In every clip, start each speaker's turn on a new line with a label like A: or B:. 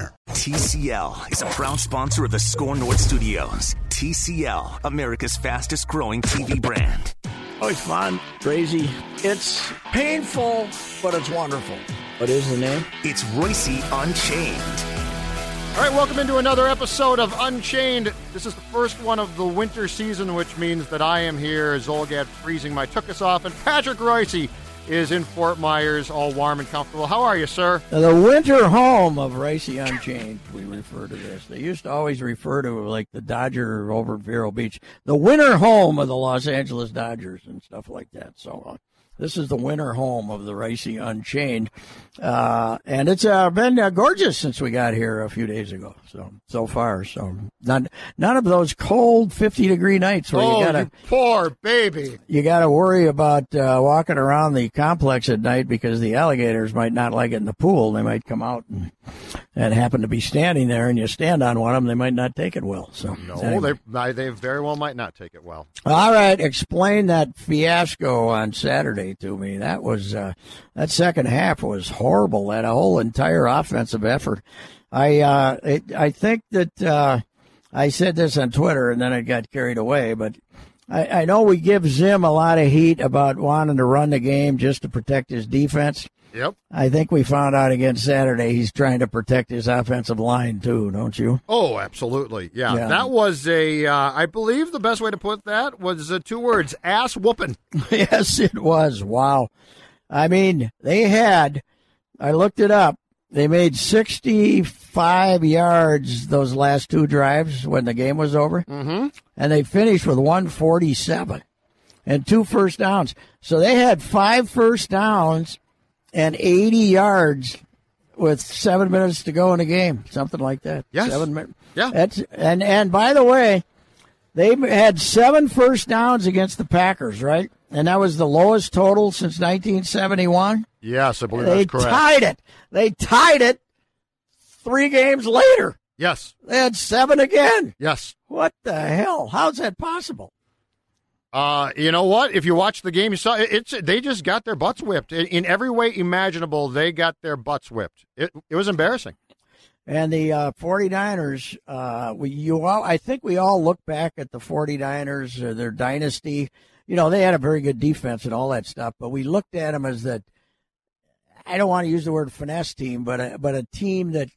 A: TCL is a proud sponsor of the Score North Studios. TCL, America's fastest growing TV brand.
B: Oh, it's fun, crazy. It's painful, but it's wonderful. What is the name?
A: It's Reusse Unchained.
C: All right, welcome into another episode of Unchained. This is the first one of the winter season, which means that I am here, Zulgad freezing my tuchus off, and Patrick Reusse is in Fort Myers, all warm and comfortable. How are you, sir?
B: The winter home of Reusse Unchained, we refer to this. They used to always refer to it like the Dodger over at Vero Beach, the winter home of the Los Angeles Dodgers and stuff like that. So this is the winter home of the Reusse Unchained, uh, and it's uh, been uh, gorgeous since we got here a few days ago. So so far, so none none of those cold fifty degree nights where
C: oh,
B: you gotta
C: you poor baby.
B: you gotta worry about uh, walking around the complex at night because the alligators might not like it in the pool. They might come out and, and happen to be standing there, and you stand on one of them, they might not take it well. So
C: No,
B: anyway.
C: they they very well might not take it well.
B: All right, explain that fiasco on Saturday to me. That was uh, that second half was horrible. That whole entire offensive effort. I uh, it, I think that uh, I said this on Twitter and then I got carried away, but. I, I know we give Zim a lot of heat about wanting to run the game just to protect his defense.
C: Yep.
B: I think we found out again Saturday he's trying to protect his offensive line too, don't you?
C: Oh, absolutely. Yeah,
B: Yeah.
C: that was a. Uh, I believe the best way to put that was uh, two words: ass whooping.
B: yes, it was. Wow. I mean, they had, I looked it up, they made 65 yards those last two drives when the game was over. Mm-hmm. And they finished with 147 and two first downs. So they had five first downs and 80 yards with seven minutes to go in the game, something like that.
C: Yes.
B: Seven minutes.
C: Yeah.
B: That's and and by the way, they had seven first downs against the Packers, right? And that was the lowest total since 1971.
C: Yes, I believe that's correct.
B: They tied it. They tied it three games later.
C: yes,
B: They had seven again.
C: yes.
B: What the hell? How's that possible?
C: Uh, you know what? If you watch the game, you saw it, it's they just got their butts whipped in, in every way imaginable. They got their butts whipped. It it was embarrassing.
B: And the uh, 49ers, uh, we, you all, I think we all look back at the 49ers, uh, their dynasty. You know, they had a very good defense and all that stuff, but we looked at them as that. I don't want to use the word finesse team, but a, but a team that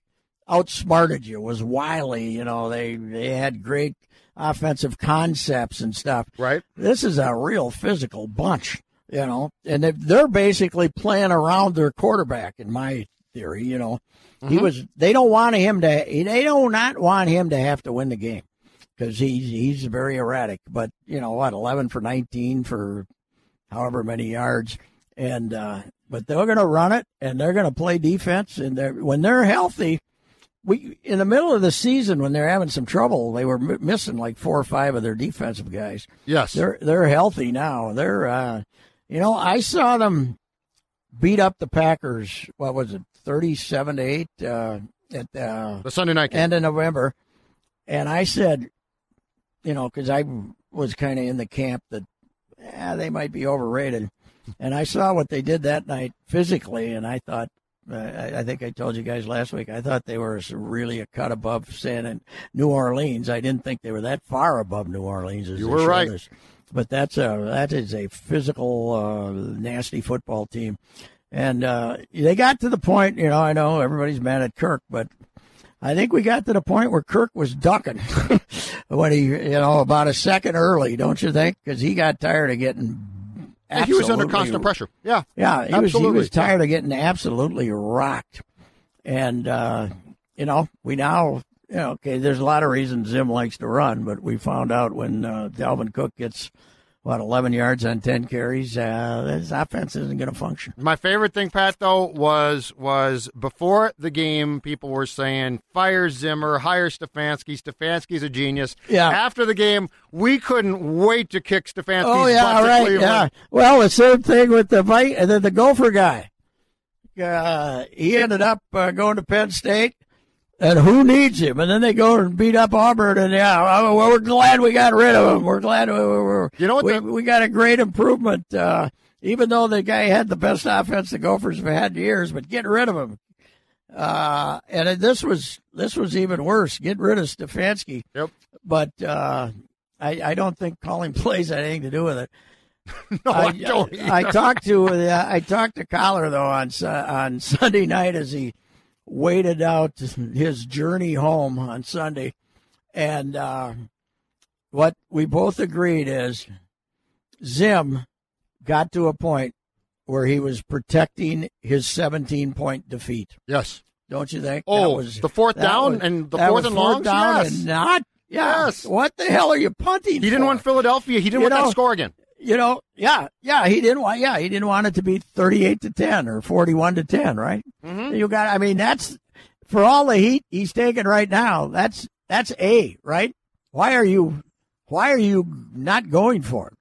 B: outsmarted you was wily. You know, they they had great offensive concepts and stuff.
C: Right.
B: This is a real physical bunch, you know, and they- they're basically playing around their quarterback, in my theory. You know, he was. They don't want him to. They do not want him to have to win the game because he's he's very erratic. But you know what, eleven for nineteen for however many yards, and uh, but they're going to run it and they're going to play defense, and they're, when they're healthy. We in the middle of the season when they're having some trouble, they were m- missing like four or five of their defensive guys.
C: Yes.
B: They're they're healthy now. They're uh, you know I saw them beat up the Packers. What was it, thirty-seven to eight uh, at uh,
C: the Sunday night game.
B: end of November, and I said, you know, because I was kind of in the camp that yeah, they might be overrated, and I saw what they did that night physically, and I thought. I I think I told you guys last week. I thought they were really a cut above San and New Orleans. I didn't think they were that far above New Orleans. As
C: You were right.
B: us. But that's a that is a physical, uh, nasty football team, and uh, they got to the point. You know, I know everybody's mad at Kirk, but I think we got to the point where Kirk was ducking when he, you know, about a second early, don't you think? Because he got tired of getting.
C: Yeah, he was under constant pressure. Yeah.
B: Yeah, he was. He was tired of getting absolutely rocked, and uh, you know, we now, you know, okay. There's a lot of reasons Zim likes to run, but we found out when uh, Dalvin Cook gets what 11 yards on 10 carries, uh, his offense isn't going to function.
C: My favorite thing, Pat, though, was was before the game, people were saying fire Zimmer, hire Stefanski. Stefanski's a genius.
B: Yeah.
C: After the game, we couldn't wait to kick Stefanski's
B: Oh yeah,
C: to
B: right. Yeah. Well, the same thing with the the, the Gopher guy. Uh, he ended up uh, going to Penn State, and who needs him? And then they go and beat up Auburn, and yeah, well, we're glad we got rid of him. We're glad we, we,
C: You know what
B: we,
C: the-
B: we got a great improvement. Uh, even though the guy had the best offense the Gophers have had in years, but get rid of him. Uh, and this was this was even worse. Get rid of Stefanski.
C: Yep.
B: But uh, I, I don't think calling plays had anything to do with it.
C: No, I,
B: I,
C: don't.
B: I
C: either.
B: talked to uh, I talked to Collar though on on Sunday night as he waited out his journey home on Sunday, and uh, what we both agreed is Zim got to a point where he was protecting his 17 point defeat.
C: Yes.
B: Don't you think?
C: Oh,
B: That was-
C: the fourth down
B: was-
C: and the fourth and longs?
B: down
C: Yes.
B: and not. Yeah.
C: Yes.
B: What the hell are you punting?
C: He didn't
B: for?
C: want Philadelphia. He didn't
B: You
C: want
B: know-
C: that score again.
B: You know, yeah, yeah, he didn't want, yeah, he didn't want it to be thirty-eight to ten or forty-one to ten, right?
C: Mm-hmm.
B: You got, I mean, that's for all the heat he's taking right now. That's that's a right. Why are you, why are you not going for it?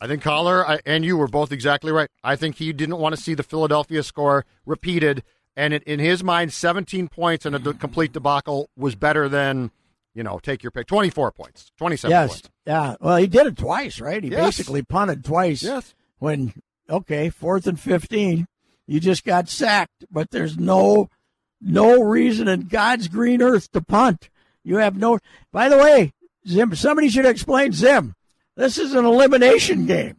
C: I think Collar and you were both exactly right. I think he didn't want to see the Philadelphia score repeated, and it, in his mind, 17 points and a complete debacle was better than, you know, take your pick, 24 points, 27
B: yes,
C: points.
B: yeah. Well, he did it twice, right? He
C: Yes.
B: basically punted twice.
C: Yes.
B: When okay, fourth and fifteen, you just got sacked, but there's no no reason in God's green earth to punt. You have no. By the way, Zim, somebody should explain Zim. This is an elimination game.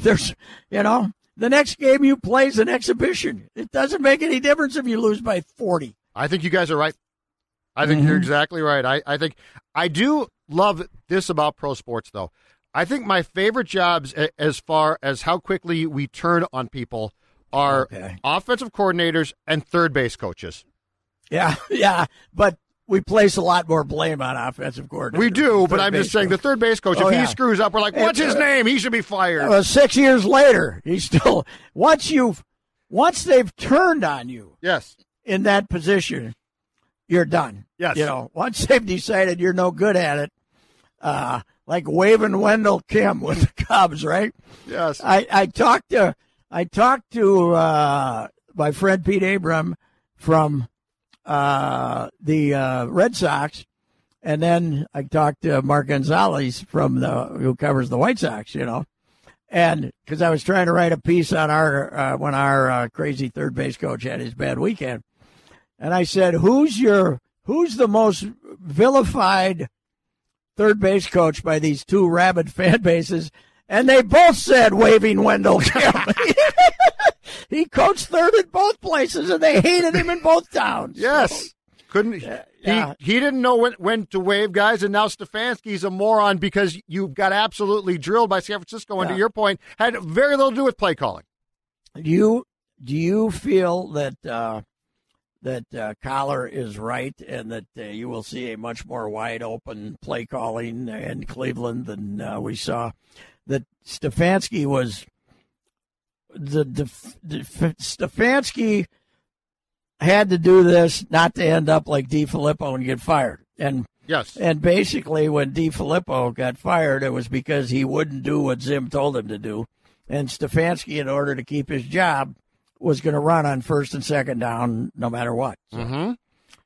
B: There's, you know, the next game you play is an exhibition. It doesn't make any difference if you lose by forty.
C: I think you guys are right. I think you're exactly right. I, I think I do love this about pro sports, though. I think my favorite jobs, a- as far as how quickly we turn on people, are
B: Okay.
C: offensive coordinators and third base coaches.
B: Yeah, yeah, but we place a lot more blame on offensive coordinators.
C: We do, but I'm just saying the third base coach,
B: Oh,
C: if
B: yeah.
C: he screws up, we're like, what's his
B: uh,
C: name? He should be fired.
B: Well, six years later, he's still once you've once they've turned on you
C: yes.
B: in that position, you're done.
C: Yes.
B: You know, once they've decided you're no good at it, uh, like waving Wendell Kim with the Cubs, right?
C: Yes.
B: I, I talked to I talked to uh, my friend Pete Abraham from uh, the uh, Red Sox, and then I talked to Mark Gonzalez from the who covers the White Sox. You know, and because I was trying to write a piece on our uh, when our uh, crazy third base coach had his bad weekend, and I said, "Who's your who's the most vilified third base coach by these two rabid fan bases?" And they both said, "Waving Wendell Kim." he coached third in both places, and they hated him in both towns.
C: Yes. Couldn't
B: yeah.
C: he? He didn't know when, when to wave guys, and now Stefanski's a moron because you got absolutely drilled by San Francisco. And to your point, had very little to do with play calling.
B: Do you do you feel that uh, that uh, Collar is right, and that uh, you will see a much more wide open play calling in Cleveland than uh, we saw? That Stefanski was the, the, the Stefanski had to do this not to end up like DeFilippo and get fired, and
C: Yes.
B: and basically, when DeFilippo got fired, it was because he wouldn't do what Zim told him to do. And Stefanski, in order to keep his job, was going to run on first and second down no matter what. So
C: Mm-hmm.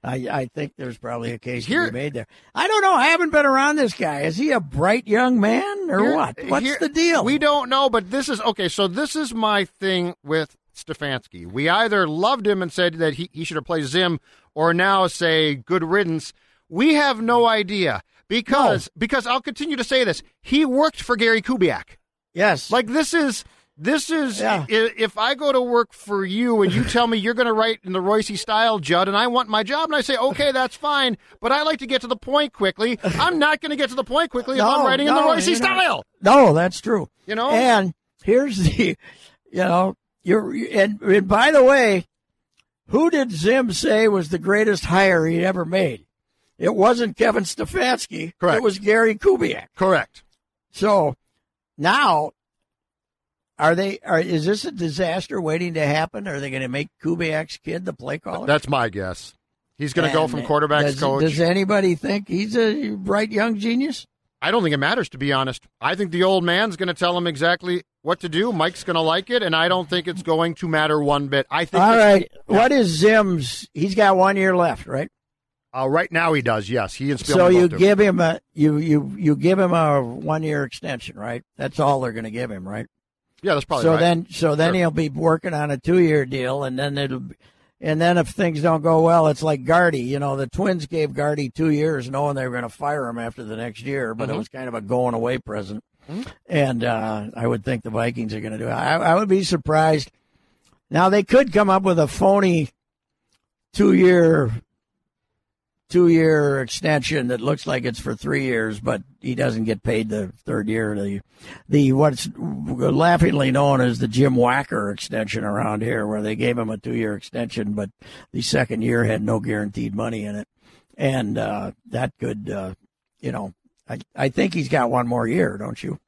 B: I, I think there's probably a case
C: Here-
B: to be made there. I don't know. I haven't been around this guy. Is he a bright young man or
C: Here-
B: what? What's
C: here-
B: the deal?
C: We don't know, but this is okay. So this is my thing with Stefanski. We either loved him and said that he, he should have played Zim, or now say good riddance. We have no idea because because I'll continue to say this. He worked for Gary Kubiak.
B: yes.
C: Like this is This is
B: Yeah.
C: if I go to work for you and you tell me you're going to write in the Reusse style, Judd, and I want my job, and I say, okay, that's fine, but I like to get to the point quickly. I'm not going to get to the point quickly if I'm
B: No,
C: writing in the
B: no,
C: Reusse
B: you know.
C: style.
B: No, that's true.
C: You know?
B: And here's the, you know, you're and, and by the way, who did Zim say was the greatest hire he'd ever made? It wasn't Kevin Stefanski.
C: Correct.
B: It was Gary Kubiak.
C: Correct.
B: So now, are they? Are is this a disaster waiting to happen? Are they going to make Kubiak's kid the play caller?
C: That's my guess. He's going to go from quarterbacks
B: does,
C: coach.
B: Does anybody think he's a bright young genius?
C: I don't think it matters, to be honest. I think the old man's going to tell him exactly what to do. Mike's going to like it, and I don't think it's going to matter one bit. I think
B: All right. What is Zim's? He's got one year left, right?
C: Uh, right now he does. Yes, he and Spielman
B: So you
C: do.
B: give him a you you you give him a one year extension, right? That's all they're going to give him, right?
C: Yeah, that's probably
B: so
C: right.
B: then so then
C: Sure.
B: he'll be working on a two year deal, and then it'll. be, And then if things don't go well, it's like Gardy. You know, the Twins gave Gardy two years, knowing they were going to fire him after the next year, but it
C: Mhm.
B: was kind of a going away present.
C: Mhm.
B: And uh, I would think the Vikings are going to do it. I, I would be surprised. Now they could come up with a phony two year two year extension that looks like it's for three years, but he doesn't get paid the third year. The the what's laughingly known as the Jim Wacker extension around here, where they gave him a two year extension, but the second year had no guaranteed money in it, and uh, that could, uh, you know, I I think he's got one more year, don't you?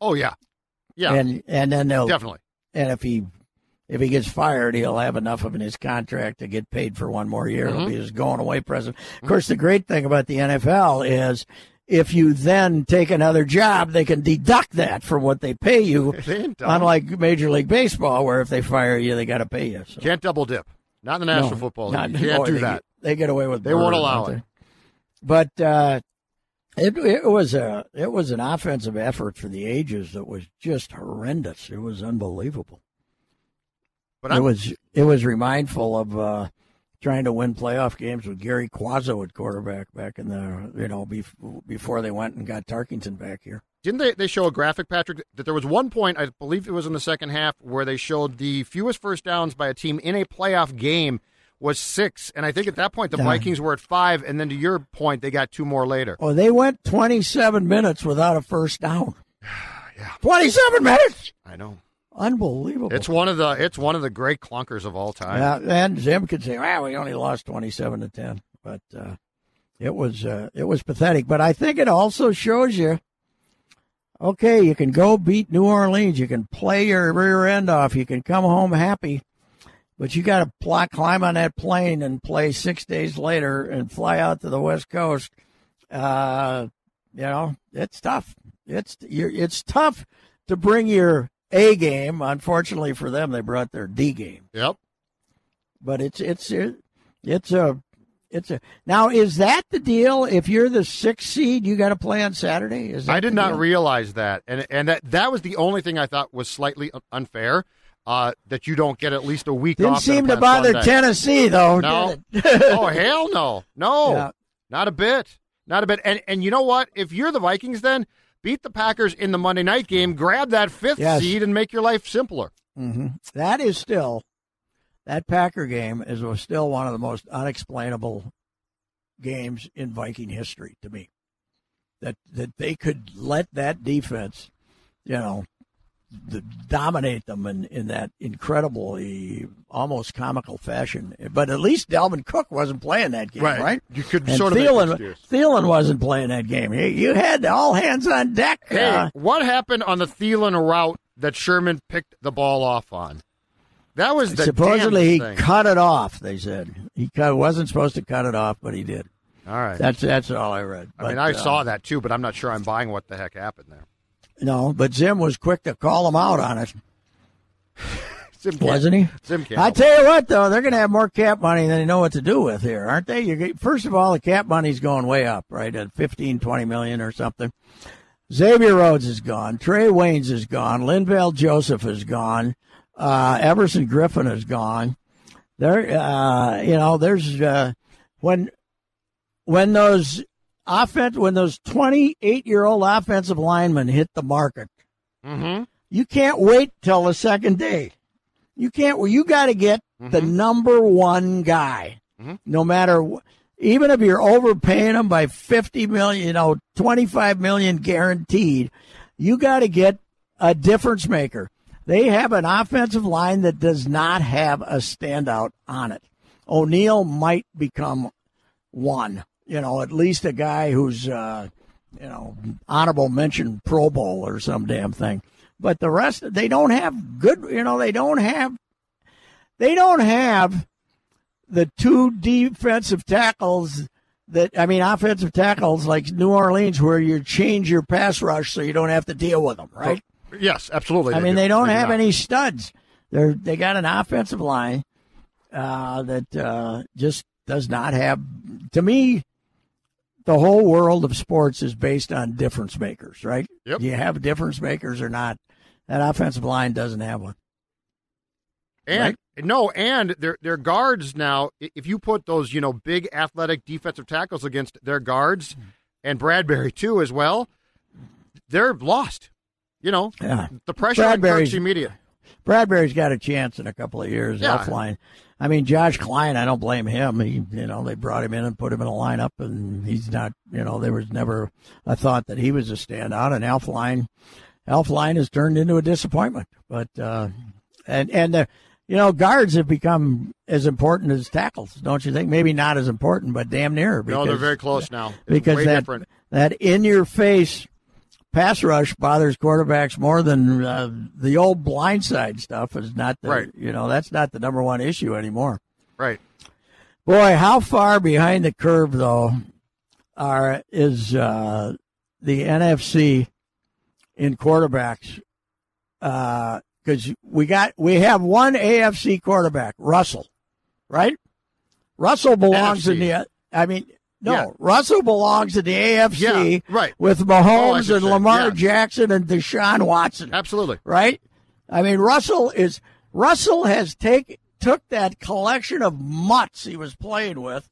C: oh yeah, yeah,
B: And and then they'll
C: definitely.
B: and if he if he gets fired, he'll have enough of in his contract to get paid for one more year. It'll be his going away present. Of course, the great thing about the NFL is if you then take another job, they can deduct that from what they pay you.
C: They.
B: Unlike Major League Baseball, where if they fire you, they got to pay you. So,
C: Can't double dip. Not in the National
B: no,
C: Football
B: not-
C: League. You can't
B: boy,
C: do
B: they
C: that.
B: They get away with.
C: They won't allow it.
B: But uh, it it was a it was an offensive effort for the ages that was just horrendous. It was unbelievable.
C: But
B: it
C: I'm,
B: was it was remindful of uh, trying to win playoff games with Gary Cuozzo at quarterback back in the you know bef- before they went and got Tarkenton back here.
C: didn't they, they show a graphic, Patrick, that there was one point, I believe it was in the second half, where they showed the fewest first downs by a team in a playoff game was six. And I think at that point the. Vikings were at five. And then to your point, they got two more later.
B: Oh, they went 27 minutes without a first down.
C: Yeah.
B: 27 minutes.
C: I know.
B: Unbelievable.
C: It's one of the it's one of the great clunkers of all time.
B: Yeah, and Zim could say, "Well, we only lost twenty-seven to ten, but uh, it was uh, it was pathetic." But I think it also shows you, okay, you can go beat New Orleans, you can play your rear end off, you can come home happy, but you got to climb on that plane and play six days later and fly out to the West Coast. Uh, you know, it's tough. It's it's tough to bring your A game. Unfortunately for them, they brought their D game
C: Yep.
B: but it's it's it's a it's a now is that the deal if you're the sixth seed you got to play on saturday is
C: I did not
B: deal?
C: realize that, and and that that was the only thing I thought was slightly unfair. Uh, that you don't get at least a week
B: didn't
C: off.
B: seem to bother
C: Sunday.
B: tennessee though
C: No. oh hell no, no,
B: Yeah.
C: not a bit, not a bit. And and you know what? If you're the Vikings, then beat the Packers in the Monday night game, grab that fifth
B: Yes.
C: seed, and make your life simpler.
B: Mhm. That is still that packer game is was still one of the most unexplainable games in viking history to me that that they could let that defense you know the, dominate them in, in that incredibly almost comical fashion. But at least Dalvin Cook wasn't playing that game, right?
C: You could
B: And
C: sort of make
B: Thielen,
C: excuse.
B: Thielen wasn't playing that game. You, you had all hands on deck.
C: Hey,
B: uh,
C: what happened on the Thielen route that Sherman picked the ball off on? That was the
B: supposedly he
C: thing.
B: cut it off. They said he cut, wasn't supposed to cut it off, but he did.
C: All right.
B: That's that's all I read.
C: I mean, I
B: uh,
C: saw that too, but I'm not sure I'm buying what the heck happened there.
B: No, but Zim was quick to call him out on it, wasn't he? I tell you what, though, they're going to have more cap money than they know what to do with here, aren't they? You get, first of all, the cap money's going way up, right, at 15, 20 million or something. Xavier Rhodes is gone. Trae Waynes is gone. Linval Joseph is gone. Uh, Everson Griffen is gone. There, uh, you know, there's uh, when when those offense when those 28 year old offensive linemen hit the market,
C: Mm-hmm.
B: You can't wait till the second day. You can't. Well, you got to get the
C: Mm-hmm.
B: number one guy, no matter. Even if you're overpaying them by fifty million, you know, twenty five million guaranteed, you got to get a difference maker. They have an offensive line that does not have a standout on it. O'Neill might become one. You know, at least a guy who's, uh, you know, honorable mention Pro Bowl or some damn thing. But the rest, they don't have good. You know, they don't have. They don't have the two defensive tackles that I mean, offensive tackles like New Orleans, where you change your pass rush so you don't have to deal with them, right?
C: Yes, absolutely.
B: I mean,
C: do.
B: they don't
C: do
B: have any studs. They're they got an offensive line uh, that uh, just does not have. To me, the whole world of sports is based on difference makers, right?
C: Yep.
B: You have difference makers or not. That offensive line doesn't have one.
C: And no, and their their guards now. If you put those, you know, big athletic defensive tackles against their guards, hmm. and Bradbury too as well, they're lost. You know,
B: Yeah.
C: the pressure on Kirk's immediate.
B: Bradbury's got a chance in a couple of years.
C: Yeah.
B: Elflein. I mean, Josh Kline. I don't blame him. He, you know, they brought him in and put him in a lineup, and he's not. You know, there was never a thought that he was a standout. And Elflein, Alf Line has turned into a disappointment. But uh, and and the, you know, guards have become as important as tackles, don't you think? Maybe not as important, but damn near.
C: No, they're very close now. It's
B: because that
C: different.
B: that in your face pass rush bothers quarterbacks more than uh, the old blindside stuff is not the
C: Right.
B: you know that's not the number one issue anymore.
C: Right.
B: Boy, how far behind the curve though are is uh, the NFC in quarterbacks? Because we got we have one AFC quarterback, Russell, right? Russell belongs in the. I mean, no,
C: Yeah.
B: Russell belongs in the AFC,
C: Yeah, right.
B: with Mahomes and. Lamar
C: Yeah.
B: Jackson and Deshaun Watson
C: Absolutely.
B: right? I mean, Russell is Russell has take took that collection of mutts he was playing with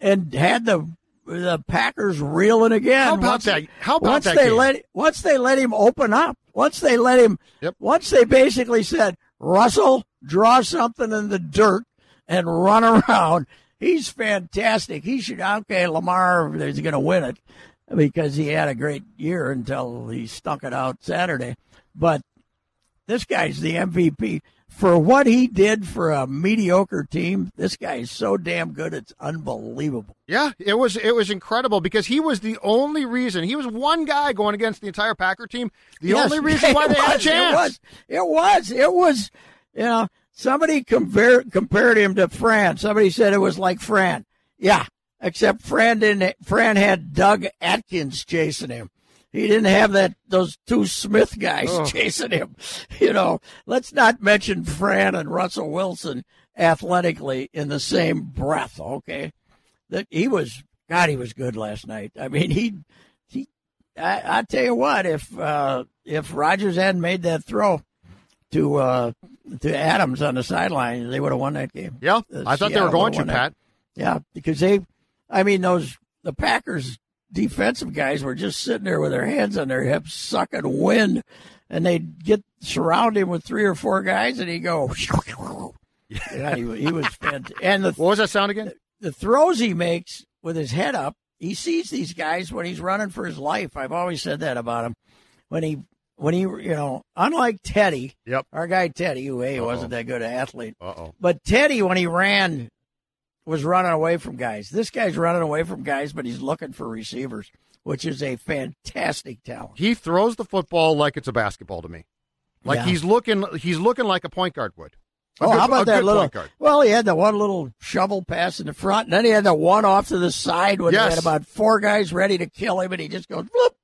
B: and had the the Packers reeling again.
C: How about
B: once,
C: that? How about
B: once
C: that
B: they
C: game?
B: let once they let him open up, once they let him,
C: Yep.
B: once they basically said, Russell, draw something in the dirt and run around. He's fantastic. He should okay. Lamar is going to win it because he had a great year until he stunk it out Saturday. But this guy's the MVP for what he did for a mediocre team. This guy is so damn good; it's unbelievable.
C: Yeah, it was it was incredible because he was the only reason. He was one guy going against the entire Packer team. The
B: Yes,
C: only reason why they had a chance.
B: It was. It was. It was. You know, somebody compared compared him to Fran. Somebody said it was like Fran. Yeah, except Fran didn't. Fran had Doug Atkins chasing him. He didn't have that those two Smith guys chasing him. You know, let's not mention Fran and Russell Wilson athletically in the same breath. Okay, that he was. God, he was good last night. I mean, he he I, I tell you what, if uh, if Rodgers hadn't made that throw to uh, to Adams on the sideline, they would have won that game.
C: Yeah,
B: Uh,
C: I thought they were going to Pat.
B: that. Yeah, because they, I mean, those the Packers defensive guys were just sitting there with their hands on their hips, sucking wind, and they'd get surround him with three or four guys, and he'd go. Yeah, he, he was fantastic. And the
C: What was that sound again?
B: the throws he makes with his head up, he sees these guys when he's running for his life. I've always said that about him. When he, when he, you know, unlike Teddy,
C: Yep.
B: our guy Teddy, who hey, wasn't that good an athlete,
C: Uh oh.
B: but Teddy, when he ran, was running away from guys. This guy's running away from guys, but he's looking for receivers, which is a fantastic talent.
C: He throws the football like it's a basketball to me. Like
B: Yeah.
C: he's looking he's looking like a point guard would. A
B: Oh,
C: good-
B: how about that little? Well, he had the one little shovel pass in the front, and then he had the one off to the side when he had about four guys ready to kill him, and he just goes bloop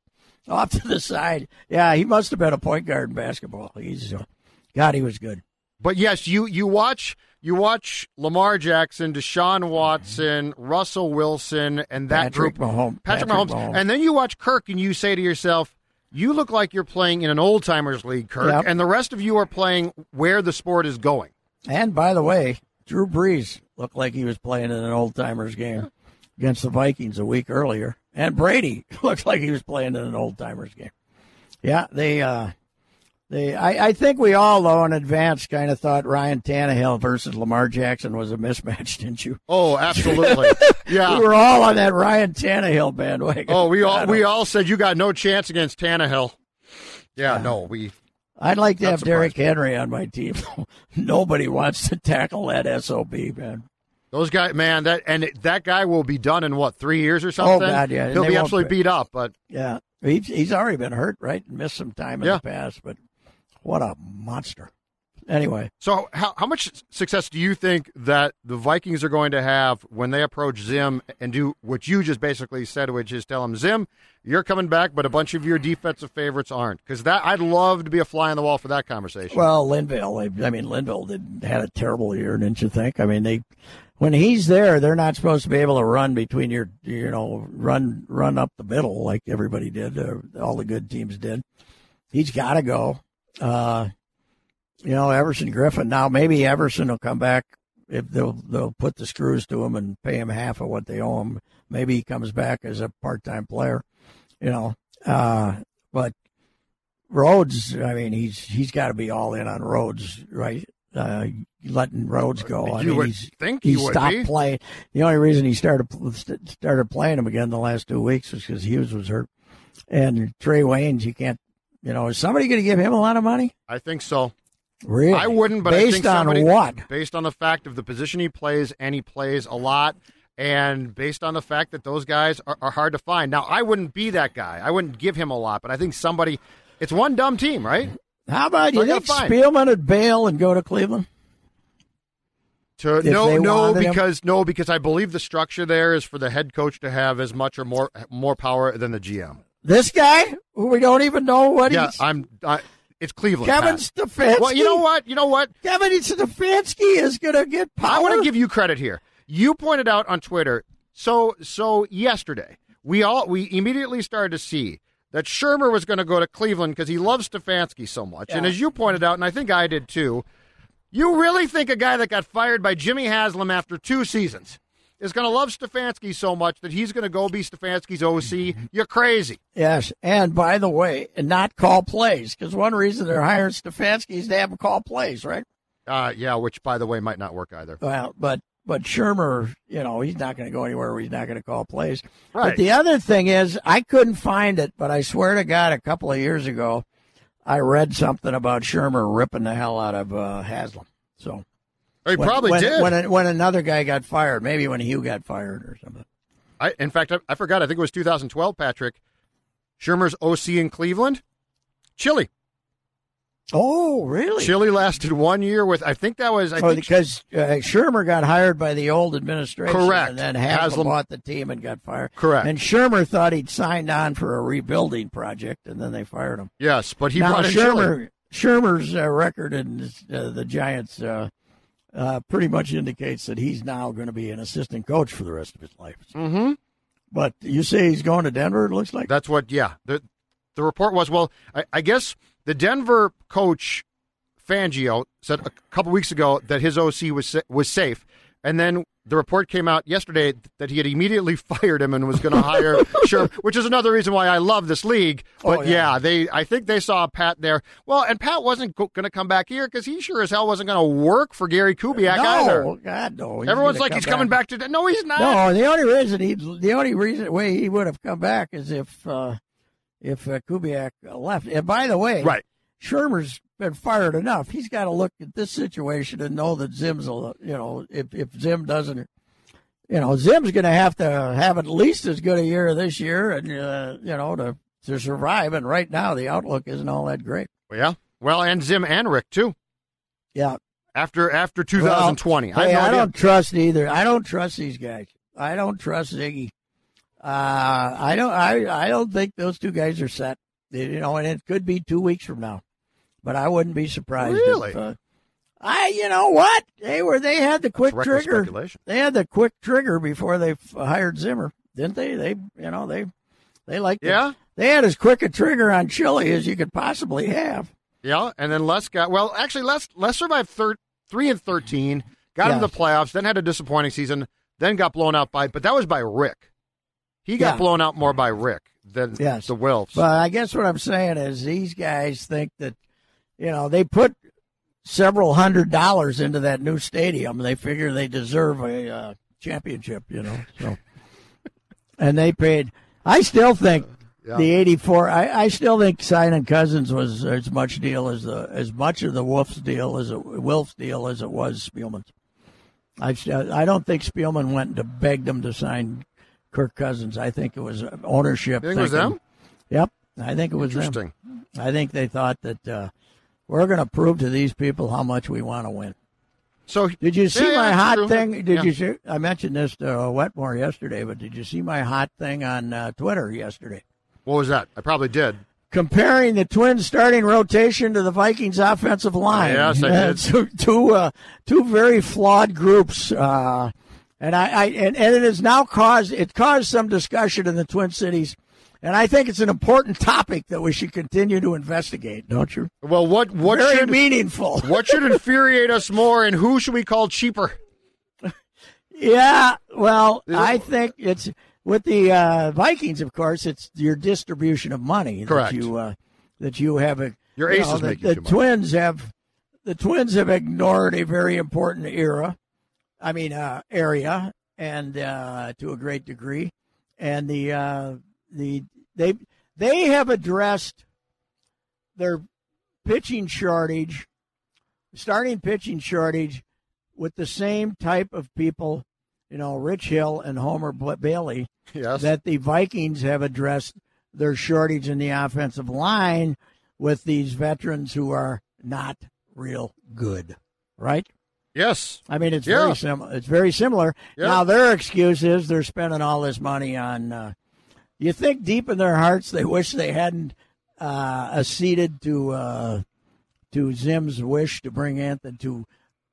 B: off to the side. Yeah, he must have been a point guard in basketball. He's uh, God, he was good.
C: But yes, you you watch you watch Lamar Jackson, Deshaun Watson, Russell Wilson, and that
B: Patrick
C: group,
B: Mahomes-
C: Patrick,
B: Patrick
C: Mahomes.
B: Mahomes.
C: and then you watch Kirk, and you say to yourself, "You look like you're playing in an old timers league, Kirk,"
B: Yep.
C: and the rest of you are playing where the sport is going.
B: And by the way, Drew Brees looked like he was playing in an old timers game against the Vikings a week earlier, and Brady looks like he was playing in an old timers game. Yeah, they uh, They, I, I think we all, though, in advance, kind of thought Ryan Tannehill versus Lamar Jackson was a mismatch, didn't you?
C: Oh, absolutely. Yeah.
B: We were all on that Ryan Tannehill bandwagon.
C: Oh, we all we all said you got no chance against Tannehill. Yeah, no, we
B: I'd like to have Derrick. Henry on my team. Nobody wants to tackle that SOB, man.
C: Those guys, man, that and that guy will be done in what three years or oh, something.
B: Oh, God, yeah,
C: he'll be absolutely beat up. But
B: Yeah, he's, he's already been hurt, right? Missed some time in
C: Yeah.
B: the past, but what a monster. Anyway,
C: so, how how much success do you think that the Vikings are going to have when they approach Zim and do what you just basically said, which is tell him Zim, you're coming back, but a bunch of your defensive favorites aren't? Because that I'd love to be a fly on the wall for that conversation.
B: well, Linval, I mean, Linval did, had a terrible year, didn't you think? I mean, they when he's there, they're not supposed to be able to run between your, you know, run run up the middle like everybody did, uh, all the good teams did. He's got to go. Uh, you know, Everson Griffen. Now maybe Everson will come back if they'll they'll put the screws to him and pay him half of what they owe him. Maybe he comes back as a part time player. You know, uh, but Rhodes. I mean, he's he's got to be all in on Rhodes, right? Uh, letting Rhodes go. I
C: you
B: mean,
C: would think
B: he
C: he would
B: stopped
C: be.
B: playing. The only reason he started started playing him again the last two weeks was because Hughes was hurt, and Trae Waynes. You can't. You know, is somebody going to give him a lot of money?
C: I think so.
B: Really?
C: I wouldn't, but I
B: based
C: think
B: on
C: somebody,
B: what?
C: Based on the fact of the position he plays, and he plays a lot, and based on the fact that those guys are, are hard to find. Now, I wouldn't be that guy. I wouldn't give him a lot, but I think somebody. It's one dumb team, right?
B: How about you
C: We're gonna
B: think. Spielman would bail and go to Cleveland?
C: To no, no,
B: wanted him?
C: because no, because I believe the structure there is for the head coach to have as much or more more power than the GM.
B: This guy, who we don't even know what he
C: Yeah,
B: he's.
C: I'm. I, it's Cleveland.
B: Kevin
C: Pat.
B: Stefanski.
C: Well, you know what? You know what?
B: Kevin Stefanski is going to get power.
C: I want to give you credit here. You pointed out on Twitter. So so yesterday, we all we immediately started to see that Shurmur was going to go to Cleveland because he loves Stefanski so much. And as you pointed out, and I think I did too, you really think a guy that got fired by Jimmy Haslam after two seasons is going to love Stefanski so much that he's going to go be Stefanski's OC? You're crazy.
B: Yes, and by the way, and not call plays because one reason they're hiring Stefanski is to have him call plays, right?
C: Uh, yeah, which by the way might not work either.
B: Well, but but Shurmur, you know, he's not going to go anywhere where he's not going to call plays.
C: Right.
B: But the other thing is, I couldn't find it, but I swear to God, a couple of years ago, I read something about Shurmur ripping the hell out of uh, Haslam. So
C: He
B: when,
C: probably
B: when,
C: did.
B: when when another guy got fired, maybe when Hue got fired or something.
C: I, in fact, I, I forgot. I think it was 2012. Patrick Shurmur's OC in Cleveland, Chilly.
B: Oh, really?
C: Chilly lasted one year with. I think that was. I
B: Oh,
C: think
B: because uh, Shurmur got hired by the old administration,
C: Correct.
B: and then Haslam, bought the team and got fired.
C: Correct.
B: And Shurmur thought he'd signed on for a rebuilding project, and then they fired him.
C: yes, but he
B: now
C: brought
B: Chilly. Shurmur's uh, record in uh, the Giants uh, pretty much indicates that he's now going to be an assistant coach for the rest of his life.
C: Mm-hmm.
B: But you say he's going to Denver. It looks like.
C: That's what. Yeah. The the report was. Well, I, I guess the Denver coach Fangio said a couple weeks ago that his OC was was safe, and then the report came out yesterday that he had immediately fired him and was going to hire Sherm, which is another reason why I love this league. But
B: Oh,
C: yeah.
B: yeah.
C: they I think they saw Pat there. Well, and Pat wasn't going to come back here because he sure as hell wasn't going to work for Gary Kubiak
B: no,
C: either.
B: God no. He's
C: Everyone's like he's coming back to. No, he's not.
B: No, the only reason he, the only reason way he would have come back is if, uh, if uh, Kubiak left. And by the way,
C: Right.
B: Shurmur's been fired enough. He's got to look at this situation and know that Zim's, a, you know, if if Zim doesn't, you know, Zim's going to have to have at least as good a year this year, and uh, you know, to to survive. And right now, the outlook isn't all that great.
C: Yeah. Well, and Zim and Rick too.
B: Yeah,
C: After after 2020,
B: Well,
C: I,
B: hey,
C: no
B: I don't trust either. I don't trust these guys. I don't trust Ziggy. Uh, I don't. I I don't think those two guys are set. You know, and it could be two weeks from now, but I wouldn't be surprised.
C: Really?
B: If, uh, I. You know what? They were. They had the quick trigger. They had the quick trigger before they f- hired Zimmer, didn't they? They. You know. They. They liked. it.
C: Yeah.
B: They had as quick a trigger on Chilly as you could possibly have.
C: Yeah, and then Les got well. Actually, Les Les survived thir- three and thirteen, got
B: Yeah.
C: into the playoffs, then had a disappointing season, then got blown out by. But that was by Rick. He got
B: Yeah.
C: blown out more by Rick than
B: Yes.
C: the Wilfs.
B: But I guess what I'm saying is these guys think that you know, they put several hundred dollars into that new stadium. They figure they deserve a uh, championship, you know. So, and they paid. I still think
C: Yeah.
B: the '84. I, I still think signing Cousins was as much deal as the as much of the Wolf's deal as it Wilf's deal as it was Spielman's. I I don't think Spielman went to beg them to sign Kirk Cousins. I think it was ownership.
C: You think it was them?
B: Yep, I think it was them.
C: Interesting.
B: I think they thought that uh, we're going to prove to these people how much we want to win.
C: So
B: Did you see
C: Yeah,
B: my hot
C: true.
B: thing? Did
C: Yeah.
B: you see? I mentioned this to uh, Wetmore yesterday, but did you see my hot thing on uh, Twitter yesterday?
C: What was that? I probably did.
B: Comparing the Twins' starting rotation to the Vikings' offensive line.
C: Yes, I did.
B: two, two, uh, two very flawed groups. Uh, and I, I and, and it has now caused it caused some discussion in the Twin Cities, and I think it's an important topic that we should continue to investigate. Don't you?
C: Well, what what
B: very
C: should
B: meaningful.
C: what should infuriate us more, and who should we call cheaper?
B: Yeah, well, I think it's with the uh, Vikings. Of course, it's your distribution of money
C: Correct.
B: that you uh, that you have. A,
C: Your
B: you
C: ace
B: know, the, the. Twins have the Twins have ignored a very important era. I mean, uh, area, and uh, to a great degree, and the uh, the they they have addressed their pitching shortage, starting pitching shortage, with the same type of people, you know, Rich Hill and Homer Bailey,
C: Yes.
B: that the Vikings have addressed their shortage in the offensive line with these veterans who are not real good, right?
C: yes.
B: I mean, it's
C: Yeah.
B: very similar. It's very similar.
C: Yeah.
B: Now their excuse is they're spending all this money on. Uh, you think deep in their hearts they wish they hadn't uh, acceded to uh, to Zim's wish to bring Anthony to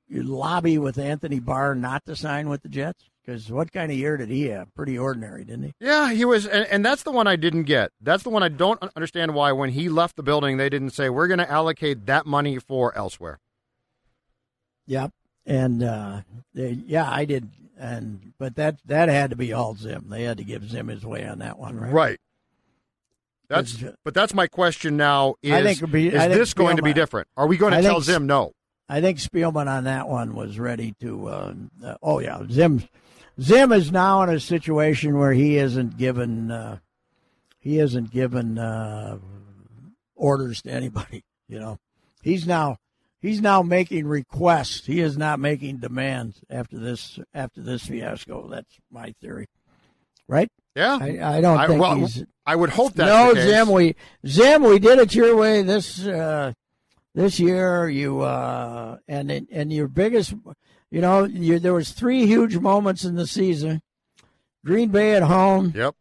B: lobby with Anthony Barr not to sign with the Jets? Because what kind of year did he have? Pretty ordinary, didn't he?
C: Yeah, he was, and, and that's the one I didn't get. That's the one I don't understand why when he left the building they didn't say we're going to allocate that money for elsewhere.
B: Yep. And uh, they, yeah, I did. And but that that had to be all Zim. They had to give Zim his way on that one, right?
C: Right. That's, but that's my question now. Is,
B: I think be-
C: is
B: I think
C: this going to be different? Are we going to
B: I
C: tell
B: think
C: Zim no?
B: I think Spielman on that one was ready to. Uh, uh, oh yeah, Zim. Zim is now in a situation where he isn't given. Uh, he isn't given uh, orders to anybody. You know, he's now he's now making requests. He is not making demands after this after this fiasco. That's my theory. Right?
C: Yeah.
B: I, I don't
C: I,
B: think
C: well,
B: he's.
C: I would hope that.
B: no,
C: the case.
B: Zim. We Zim. We did it your way this uh, this year. You uh, and and your biggest, you know, you, there was three huge moments in the season: Green Bay at home,
C: Yep.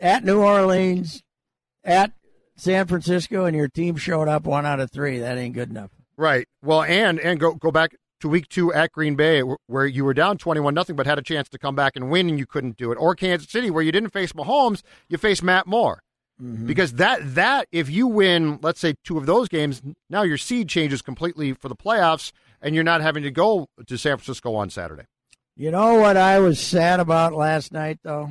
B: at New Orleans, at San Francisco, and your team showed up one out of three. That ain't good enough.
C: Right. Well, and and go go back to week two at Green Bay where you were down twenty one nothing, but had a chance to come back and win, and you couldn't do it. Or Kansas City where you didn't face Mahomes, you faced Matt Moore. Mm-hmm. Because that that if you win, let's say two of those games, now your seed changes completely for the playoffs, and you're not having to go to San Francisco on Saturday.
B: You know what I was sad about last night, though?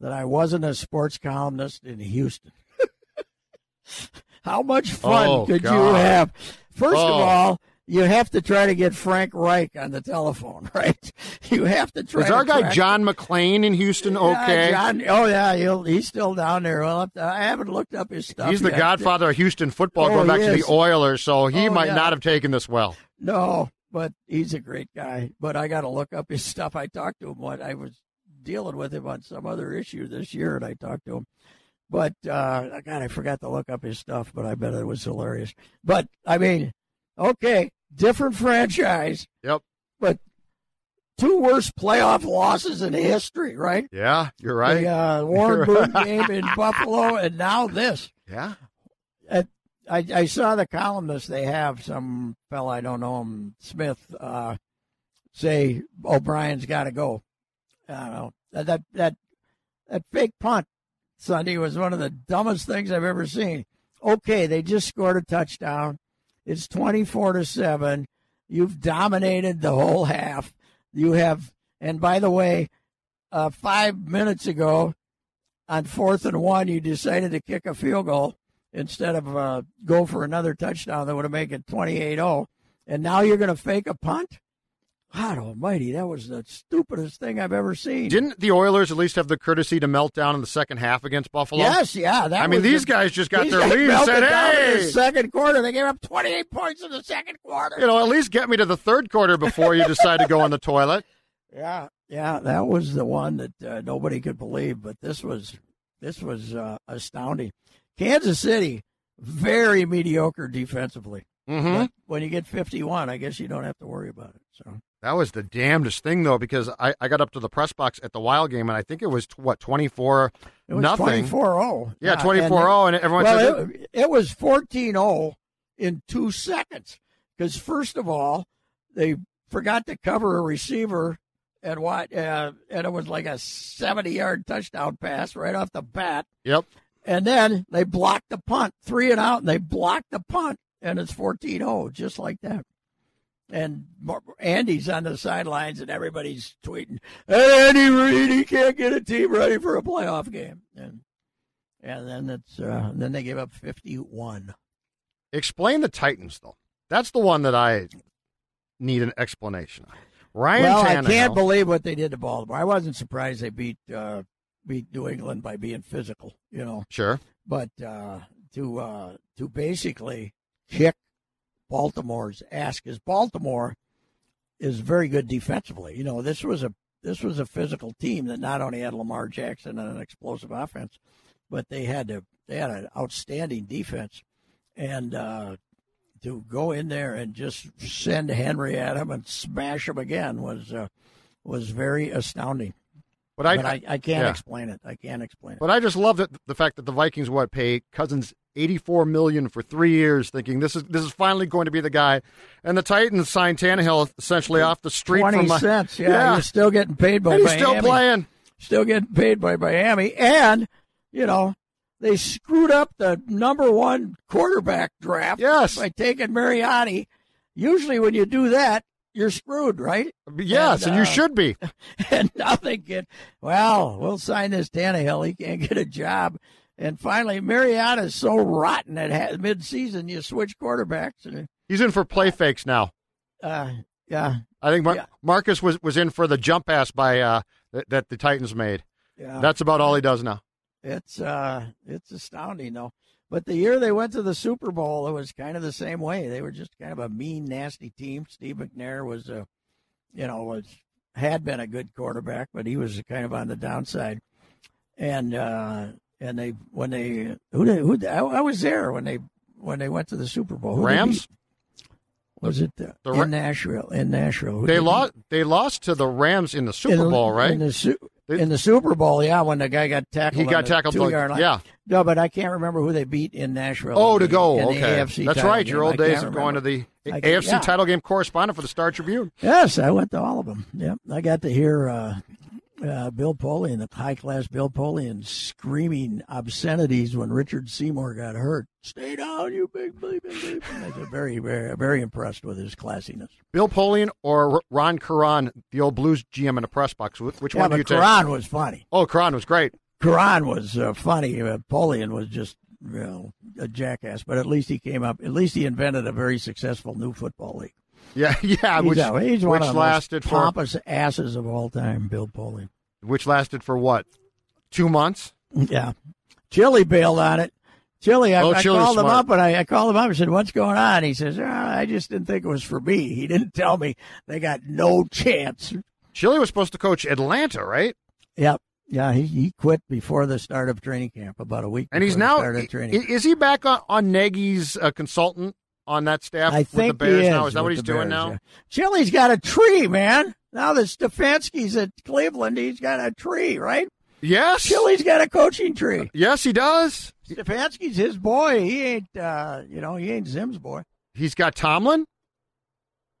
B: That I wasn't a sports columnist in Houston. How much fun
C: Oh,
B: could you have? First of
C: Oh.
B: all, you have to try to get Frank Reich on the telephone, right? You have to try.
C: Is our
B: to
C: guy John McClain in Houston
B: Yeah,
C: okay?
B: John- oh yeah, he'll, he's still down there. Well, I haven't looked up his stuff.
C: He's the
B: yet.
C: godfather of Houston football,
B: Oh,
C: going back to the Oilers, so he
B: Oh,
C: might
B: yeah.
C: not have taken this well.
B: No, but he's a great guy. But I got to look up his stuff. I talked to him. What I was dealing with him on some other issue this year, and I talked to him. But uh, God, I forgot to look up his stuff. But I bet it was hilarious. But I mean, okay, different franchise,
C: Yep.
B: but two worst playoff losses in history, right?
C: Yeah, you're right.
B: The uh, Warren Moon game in Buffalo, and now this.
C: yeah.
B: Uh, I, I saw the columnist they have some fella I don't know him Smith uh, say O'Brien's got to go. I don't know that that that that fake punt Sunday was one of the dumbest things I've ever seen. Okay, they just scored a touchdown. It's twenty four to seven. You've dominated the whole half. You have, and by the way, uh, five minutes ago, on fourth and one, you decided to kick a field goal instead of uh, go for another touchdown that would have made it 28-0. And now you're going to fake a punt? God almighty, that was the stupidest thing I've ever seen.
C: Didn't the Oilers at least have the courtesy to melt down in the second half against Buffalo?
B: Yes, yeah. That
C: I mean, these
B: the-
C: guys just got their lead and
B: melted
C: said,
B: down in
C: "Hey!"
B: the second quarter. They gave up 28 points in the second quarter.
C: You know, at least get me to the third quarter before you decide to go on the toilet.
B: Yeah, yeah, that was the one that uh, nobody could believe. But this was this was uh, astounding. Kansas City, very mediocre defensively.
C: hmm
B: But when you get 51, I guess you don't have to worry about it. So
C: That was the damnedest thing, though, because I, I got up to the press box at the Wild game, and I think it was, what, 24
B: it was
C: nothing?
B: 24-0.
C: Yeah, 24-0, and everyone
B: well,
C: said,
B: it, it was 14-0 in two seconds. Because first of all, they forgot to cover a receiver, and what? Uh, and it was like a 70-yard touchdown pass right off the bat.
C: yep.
B: And then they blocked the punt, three and out, and they blocked the punt, and it's 14 0, just like that. And Andy's on the sidelines, and everybody's tweeting, hey, Andy Reid, he can't get a team ready for a playoff game. And and then it's uh, then they gave up 51.
C: Explain the Titans, though. That's the one that I need an explanation on. Ryan
B: well, I can't believe what they did to Baltimore. I wasn't surprised they beat uh, beat New England by being physical, you know.
C: Sure.
B: but uh, to uh, to basically kick Baltimore's ask is Baltimore is very good defensively. You know, this was a this was a physical team that not only had Lamar Jackson and an explosive offense, but they had to they had an outstanding defense, and uh, to go in there and just send Henry at him and smash him again was uh, was very astounding.
C: But I,
B: but I, I can't
C: yeah.
B: explain it. I can't explain it.
C: But I just love that the fact that the Vikings what pay Cousins eighty four million for three years, thinking this is this is finally going to be the guy, and the Titans signed Tannehill essentially off the street
B: Twenty
C: from my,
B: cents. Yeah,
C: yeah.
B: he's still getting paid by
C: and he's
B: Miami.
C: still playing.
B: Still getting paid by Miami, and you know they screwed up the number one quarterback draft.
C: Yes.
B: by taking Mariota. Usually, when you do that, you're screwed, right?
C: Yes, and,
B: And,
C: you
B: uh,
C: should be.
B: and now they get well. We'll sign this Tannehill. He can't get a job. And finally, Mariota's so rotten at mid-season, you switch quarterbacks. And,
C: He's in for play fakes now.
B: uh, yeah,
C: I think Mar-
B: Yeah.
C: Marcus was, was in for the jump pass by uh, that, that the Titans made.
B: yeah.
C: That's about all he does now.
B: It's uh it's astounding though. But the year they went to the Super Bowl, it was kind of the same way. They were just kind of a mean, nasty team. Steve McNair was a, you know, was had been a good quarterback, but he was kind of on the downside. And uh and they when they who did who I, I was there when they when they went to the Super Bowl. Who
C: Rams.
B: Was it uh,
C: The
B: in Nashville? In Nashville, Who
C: They lost. They lost to the Rams in the Super
B: in
C: Bowl, right?
B: In the, in the Super Bowl, yeah, when the guy got tackled.
C: He got
B: the
C: tackled.
B: line.
C: yeah.
B: No, but I can't remember who they beat in Nashville.
C: Oh, to
B: the-
C: go. Okay,
B: AFC
C: that's right.
B: game.
C: Your old days of going to the
B: I-
C: AFC
B: yeah.
C: title game correspondent for the Star Tribune.
B: Yes, I went to all of them. Yep, I got to hear uh, uh, Bill Polian, the high class Bill Polian, screaming obscenities when Richard Seymour got hurt. Stay down, you big bleeping bleep. I was very, very, very impressed with his classiness.
C: Bill Polian or R- Ron Caron, the old Blues GM in the press box. Which
B: Yeah,
C: one do you take?
B: Caron was funny.
C: Oh, Caron was great.
B: Caron was uh, funny. Uh, Polian was just you know, a jackass, but at least he came up. At least he invented a very successful new football league.
C: Yeah, yeah.
B: He's,
C: which
B: a- he's one
C: which
B: of the
C: lasted
B: most
C: for
B: pompous asses of all time, Bill Polian.
C: which lasted for what? Two months.
B: Yeah, Chilly bailed on it. Chilly, I,
C: Oh,
B: I called him up and I, I called him up and said, "What's going on?" He says, "Ah, "I just didn't think it was for me." He didn't tell me they got no chance.
C: Chilly was supposed to coach Atlanta, right?
B: Yep. Yeah, he, he quit before the start of training camp, about a week.
C: And he's now.
B: start of
C: i-
B: training.
C: Is he back on, on Nagy's uh, consultant on that staff
B: I
C: with
B: think
C: the Bears
B: he is
C: now? Is that what he's doing
B: Bears,
C: now?
B: yeah. Chilly's got a tree, man. Now that Stefanski's at Cleveland, he's got a tree, right?
C: Yes.
B: Chilly's got a coaching tree.
C: Yes, he does.
B: Stefanski's his boy. He ain't, uh, you know, he ain't Zim's boy.
C: He's got Tomlin.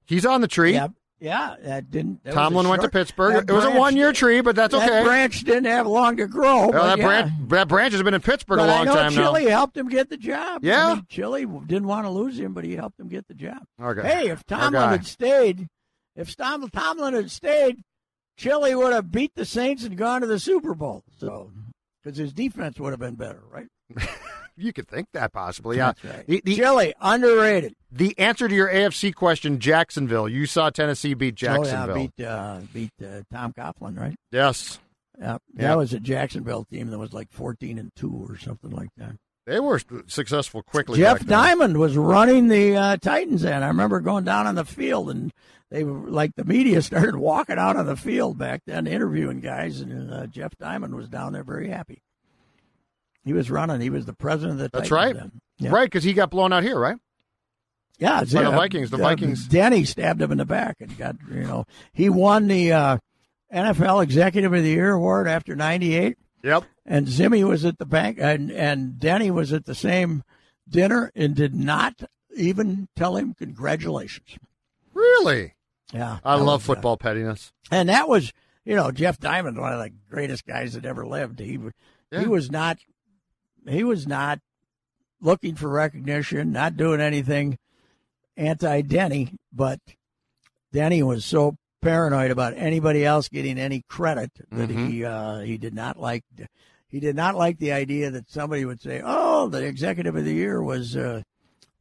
C: He's on the tree.
B: Yeah, yeah. That didn't. that
C: Tomlin
B: a
C: went to Pittsburgh. It was a one-year tree, but that's okay.
B: That branch didn't have long to grow.
C: Well, that,
B: yeah.
C: branch, that branch has been in Pittsburgh
B: But
C: a
B: I
C: long
B: know
C: time
B: Chilly
C: now.
B: helped him get the job.
C: Yeah.
B: I mean, Chilly didn't want to lose him, but he helped him get the job.
C: Okay.
B: Hey, if Tomlin had stayed, if Tom, Tomlin had stayed, Chilly would have beat the Saints and gone to the Super Bowl. So, because his defense would have been better, right?
C: you could think that possibly. Yeah.
B: Right.
C: The, the,
B: Chilly, underrated.
C: the answer to your AFC question, Jacksonville. You saw Tennessee beat Jacksonville.
B: Oh, yeah, beat uh, beat uh, Tom Coughlin, right?
C: yes.
B: Yeah,
C: Yeah.
B: that was a Jacksonville team that was like fourteen and two or something like that.
C: They were successful quickly.
B: Jeff. Diamond was running the uh, Titans, and I remember going down on the field, and they were like the media started walking out on the field back then, interviewing guys, and uh, Jeff Diamond was down there, very happy. He was running. He was the president of the
C: That's
B: Titans
C: right.
B: Yeah.
C: Right, because he got blown out here, right?
B: Yeah,
C: By the Vikings. The Vikings-
B: Denny stabbed him in the back and got you know he won the uh, NFL Executive of the Year award after '98,
C: Yep.
B: and Zimmy was at the bank, and and Denny was at the same dinner and did not even tell him congratulations.
C: Really?
B: Yeah,
C: I love
B: uh,
C: football pettiness.
B: and that was you know Jeff Diamond, one of the greatest guys that ever lived. He
C: Yeah.
B: he was not he was not looking for recognition, not doing anything anti Denny, but Denny was so paranoid about anybody else getting any credit that he uh, he did not like he did not like the idea that somebody would say, "Oh, the executive of the year was." Uh,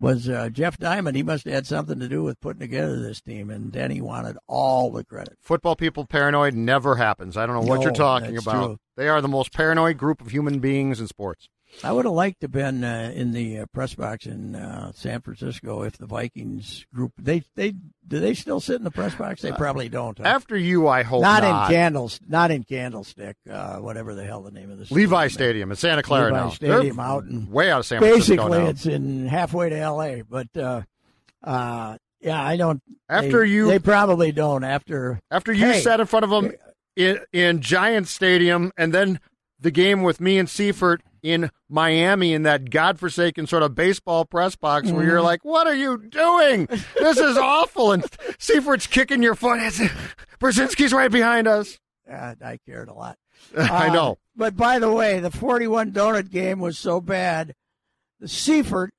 B: was uh, Jeff Diamond? He must have had something to do with putting together this team, and Denny wanted all the credit.
C: Football people paranoid never happens. I don't know what
B: No,
C: you're talking about.
B: true.
C: They are the most paranoid group of human beings in sports.
B: I would have liked to have been uh, in the uh, press box in uh, San Francisco if the Vikings group they they do they still sit in the press box? They probably don't. huh?
C: After you, I hope
B: not,
C: not.
B: in Candles, not in Candlestick, uh, whatever the hell the name of this.
C: Levi Stadium in Santa Clara
B: Levi
C: now.
B: Stadium
C: They're
B: out in-
C: way out of San Francisco
B: Basically,
C: now.
B: it's in halfway to L.A. But uh, uh, yeah, I don't.
C: After
B: they,
C: you-
B: they probably don't. After
C: After you
B: Hey.
C: sat in front of them in, in Giant Stadium, and then the game with me and Seifert in Miami in that godforsaken sort of baseball press box where
B: Mm-hmm.
C: you're like, "What are you doing? This is awful!" And Seifert's kicking your foot. Brzezinski's right behind us.
B: uh, I cared a lot.
C: I
B: Uh,
C: know.
B: But by the way, the 41 donut game was so bad. The Seifert,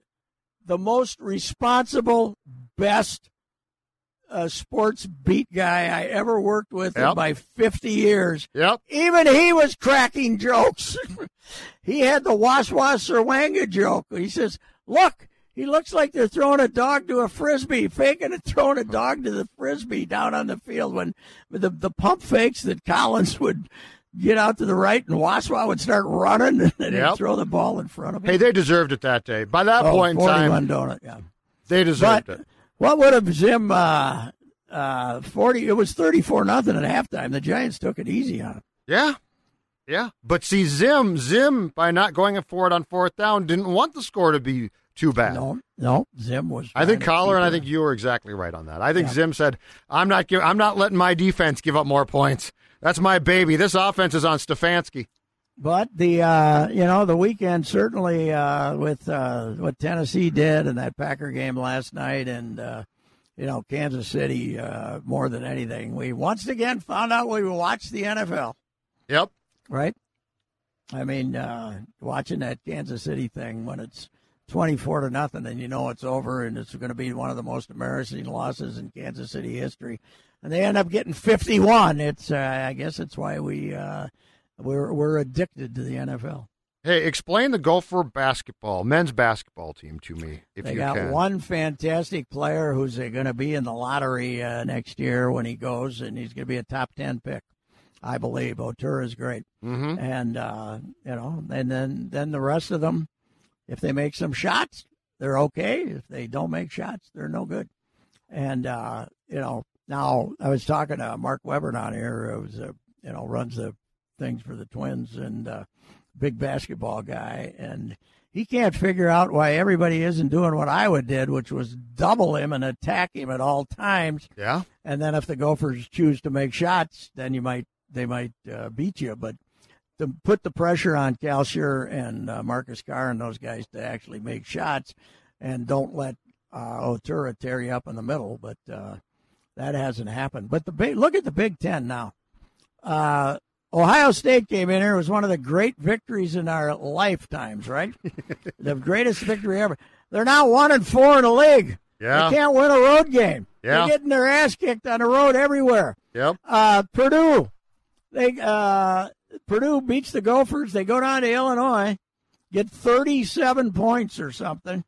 B: the most responsible, best uh, sports beat guy I ever worked with in my 50 years,
C: Yep.
B: even he was cracking jokes. he had the Waswa Serwanga joke. He says, Look, he looks like they're throwing a dog to a frisbee, faking it, throwing a dog to the frisbee down on the field when the, the pump fakes that Collins would get out to the right and Waswa would start running and
C: Yep.
B: he'd throw the ball in front of him.
C: Hey, they deserved it that day. By that
B: Oh,
C: point in
B: 41
C: time,
B: donut, yeah.
C: they deserved
B: But
C: it.
B: What would have Zim uh, uh, 40? It was 34 nothing at halftime. The Giants took it easy on him.
C: Yeah. Yeah. But see, Zim, Zim, by not going for it on fourth down, didn't want the score to be too bad.
B: No, no, Zim was.
C: I think Collar and I think you were exactly right on that. I think
B: Yeah.
C: Zim said, "I'm not give, I'm not letting my defense give up more points. That's my baby. This offense is on Stefanski."
B: But the uh, you know the weekend certainly uh, with uh, what Tennessee did and that Packer game last night and uh, you know Kansas City uh, more than anything we once again found out we watched the NFL
C: Yep.
B: right. I mean uh, watching that Kansas City thing when it's twenty four to nothing and you know it's over and it's going to be one of the most embarrassing losses in Kansas City history and they end up getting fifty one. It's uh, I guess it's why we. We're we're addicted to the NFL.
C: Hey, explain the Gopher basketball, men's basketball team to me, if
B: They
C: you
B: got
C: can.
B: one fantastic player who's going to be in the lottery uh, next year when he goes, and he's going to be a top ten pick, I believe. Oturu is great,
C: hmm
B: and uh, you know, and then then the rest of them, if they make some shots, they're okay. If they don't make shots, they're no good. And uh, you know, now I was talking to Mark Weber down here, who's a you know runs the things for the Twins and uh, big basketball guy, and he can't figure out why everybody isn't doing what Iowa did, which was double him and attack him at all times.
C: Yeah.
B: And then if the Gophers choose to make shots, then you might they might uh, beat you. But to put the pressure on Kalscheur and uh, Marcus Carr and those guys to actually make shots, and don't let uh, Oturu tear you up in the middle. But uh, that hasn't happened. But the big look at the Big Ten now. Ohio State came in here. It was one of the great victories in our lifetimes, right? the greatest victory ever. They're now one and four in the league.
C: Yeah.
B: They can't win a road game.
C: Yeah.
B: They're getting their ass kicked on the road everywhere.
C: Yep.
B: Uh, Purdue, they uh, Purdue beats the Gophers. They go down to Illinois, get 37 points or something,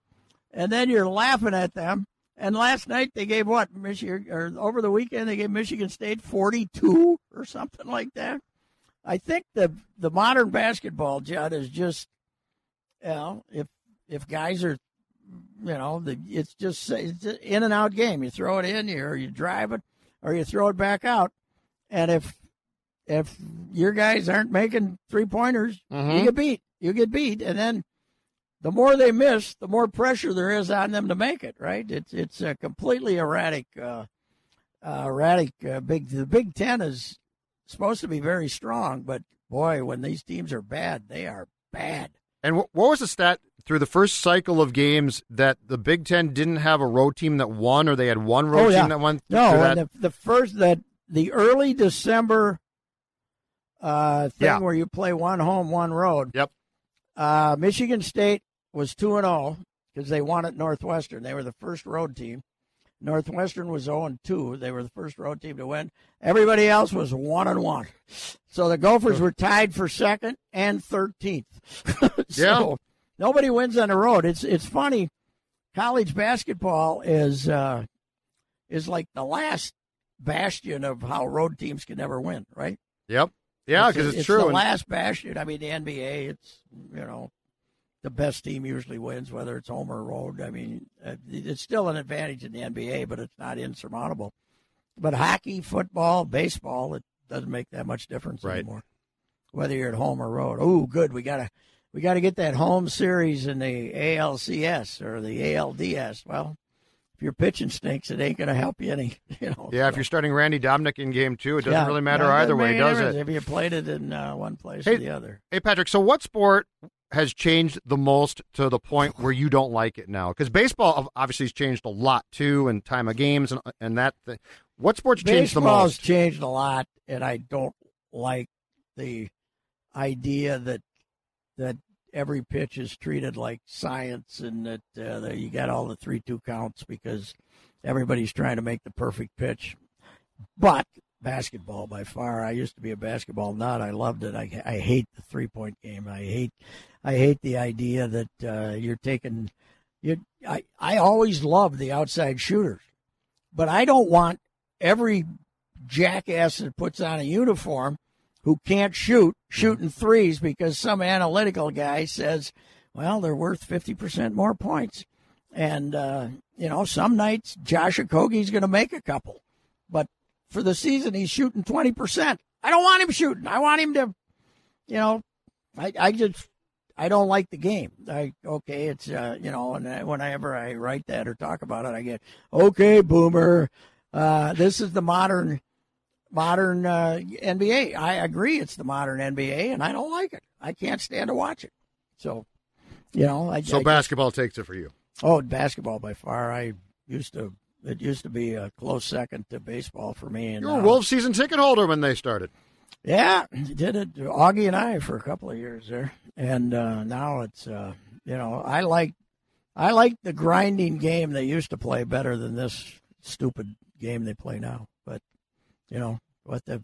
B: and then you're laughing at them. And last night they gave what Michigan, or over the weekend they gave Michigan State 42 or something like that. I think the the modern basketball, Judd, is just, you know, if if guys are, you know, the, it's just it's an in and out game. You throw it in, you or you drive it, or you throw it back out. And if if your guys aren't making three pointers,
C: Mm-hmm.
B: you get beat. You get beat, and then the more they miss, the more pressure there is on them to make it. Right? It's it's a completely erratic, uh, uh, erratic. Uh, big the Big Ten is supposed to be very strong, but boy, when these teams are bad, they are bad.
C: And what was the stat through the first cycle of games that the Big Ten didn't have a road team that won, or they had one road
B: Oh, yeah.
C: team that won?
B: No,
C: that?
B: the, the first that the early December uh, thing
C: Yeah.
B: where you play one home, one road.
C: Yep.
B: Uh, Michigan State was two and zero because they won at Northwestern. They were the first road team. Northwestern was zero and two. They were the first road team to win. Everybody else was one and one. So the Gophers were tied for second and thirteenth. so nobody wins on the road. It's it's funny. College basketball is uh, is like the last bastion of how road teams can never win, right?
C: Yep. Yeah, because it's, true.
B: The last bastion. I mean, the NBA. It's you know, the best team usually wins, whether it's home or road. I mean, uh, it's still an advantage in the NBA, but it's not insurmountable. But hockey, football, baseball, it doesn't make that much difference
C: Right.
B: anymore, whether you're at home or road. Oh, good. We gotta we gotta get that home series in the ALCS or the ALDS. Well. If your pitching stinks, it ain't going to help you any. You know.
C: yeah, if you're starting Randy Dobnak in game two, it doesn't
B: Yeah,
C: really matter
B: no,
C: either way, does it?
B: If you played it in uh, one place
C: Hey,
B: or the other.
C: Hey, Patrick, so what sport has changed the most to the point where you don't like it now? Because baseball obviously has changed a lot too, and time of games and and that. Thing. What sports changed the
B: Baseball's
C: most?
B: changed a lot, and I don't like the idea that that every pitch is treated like science and that, uh, you got all the three-two counts because everybody's trying to make the perfect pitch. But basketball, by far, I used to be a basketball nut. I loved it. I, I hate the three-point game. I hate I hate the idea that uh, you're taking. You, I I always loved the outside shooters, but I don't want every jackass that puts on a uniform who can't shoot shooting threes because some analytical guy says, well, they're worth 50% more points. And, uh, you know, some nights Josh Okogie's going to make a couple, but for the season, he's shooting 20%. I don't want him shooting. I want him to, you know, I, I just, I don't like the game. I okay, it's uh, you know, and I- whenever I write that or talk about it, I get okay, boomer. Uh, this is the modern, modern uh, NBA. I agree, it's the modern NBA, and I don't like it. I can't stand to watch it. So, you know, I
C: So
B: I,
C: basketball takes it for you.
B: Oh, basketball by far. I used to. It used to be a close second to baseball for me. And
C: You were a Wolves season ticket holder when they started.
B: yeah, did it. Augie and I for a couple of years there, and uh, now it's uh, you know I like I like the grinding game they used to play better than this stupid game they play now. But you know what the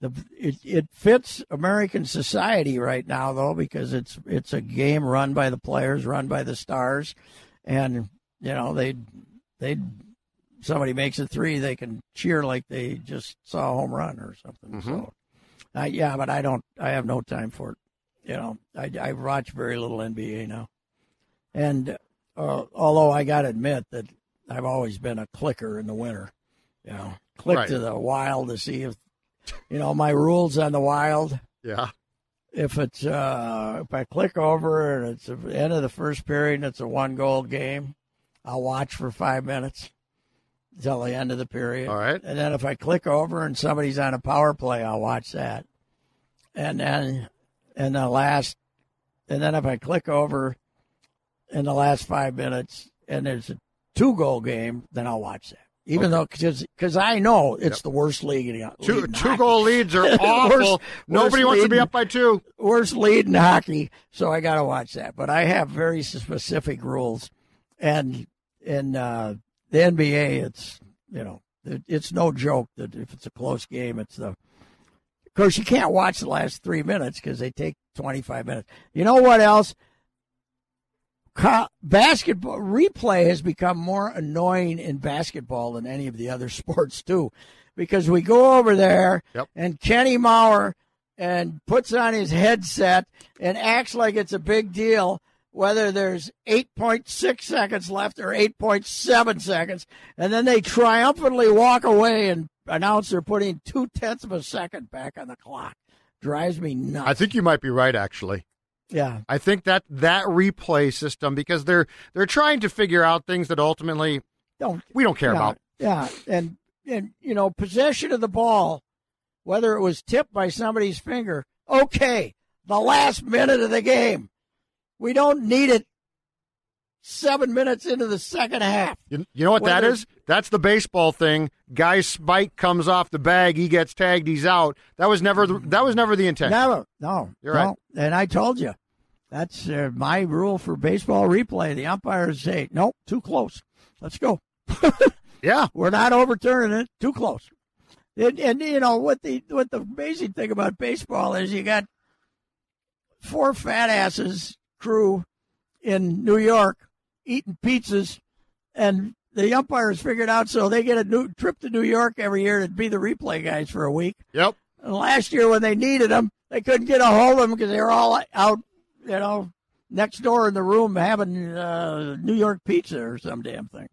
B: the it, it fits American society right now though because it's it's a game run by the players, run by the stars, and you know they they somebody makes a three, they can cheer like they just saw a home run or something. So. Uh, yeah, but I don't. I have no time for it. You know, I, I watch very little NBA now, and uh, although I got to admit that I've always been a clicker in the winter. You know, click
C: Right.
B: to the wild to see if you know my rules on the wild.
C: Yeah.
B: If it's uh, if I click over and it's the end of the first period and it's a one goal game, I'll watch for five minutes until the end of the period.
C: All right.
B: And then if I click over and somebody's on a power play, I'll watch that. And then in the last, and then if I click over in the last five minutes and there's a two goal game, then I'll watch that. Even though, because I know it's the worst league in
C: Two
B: league in
C: two
B: hockey.
C: goal leads are awful.
B: Worst-
C: Nobody
B: worst
C: wants to be up by two.
B: worst lead in hockey, so I got to watch that. But I have very specific rules, and in uh, the NBA, it's you know it, it's no joke that if it's a close game, it's the. Of course, you can't watch the last three minutes because they take twenty five minutes. You know what else? basketball replay has become more annoying in basketball than any of the other sports too, because we go over there
C: Yep.
B: and Kenny Mauer and puts on his headset and acts like it's a big deal whether there's 8.6 seconds left or 8.7 seconds, and then they triumphantly walk away and announce they're putting two tenths of a second back on the clock. Drives me nuts.
C: I think you might be right, actually.
B: yeah.
C: I think that that replay system because they're they're trying to figure out things that ultimately
B: Don't
C: we don't care
B: yeah,
C: about.
B: Yeah, and and you know possession of the ball, whether it was tipped by somebody's finger. Okay, the last minute of the game, we don't need it. Seven minutes into the second half.
C: You, you know what that
B: Whether-
C: That's the baseball thing. Guy's spike comes off the bag, he gets tagged, he's out. That was never the, that was never the intent.
B: Never, no,
C: You're
B: no.
C: right.
B: And I told you, that's uh, my rule for baseball replay. The umpires say, "Nope, too close. Let's go."
C: Yeah.
B: We're not overturning it. Too close. And, and you know what the what the amazing thing about baseball is you got four fat asses crew in New York eating pizzas, and the umpires figured out so they get a new trip to New York every year to be the replay guys for a week.
C: Yep.
B: And last year when they needed them, they couldn't get a hold of them because they were all out, you know, next door in the room having uh, New York pizza or some damn thing.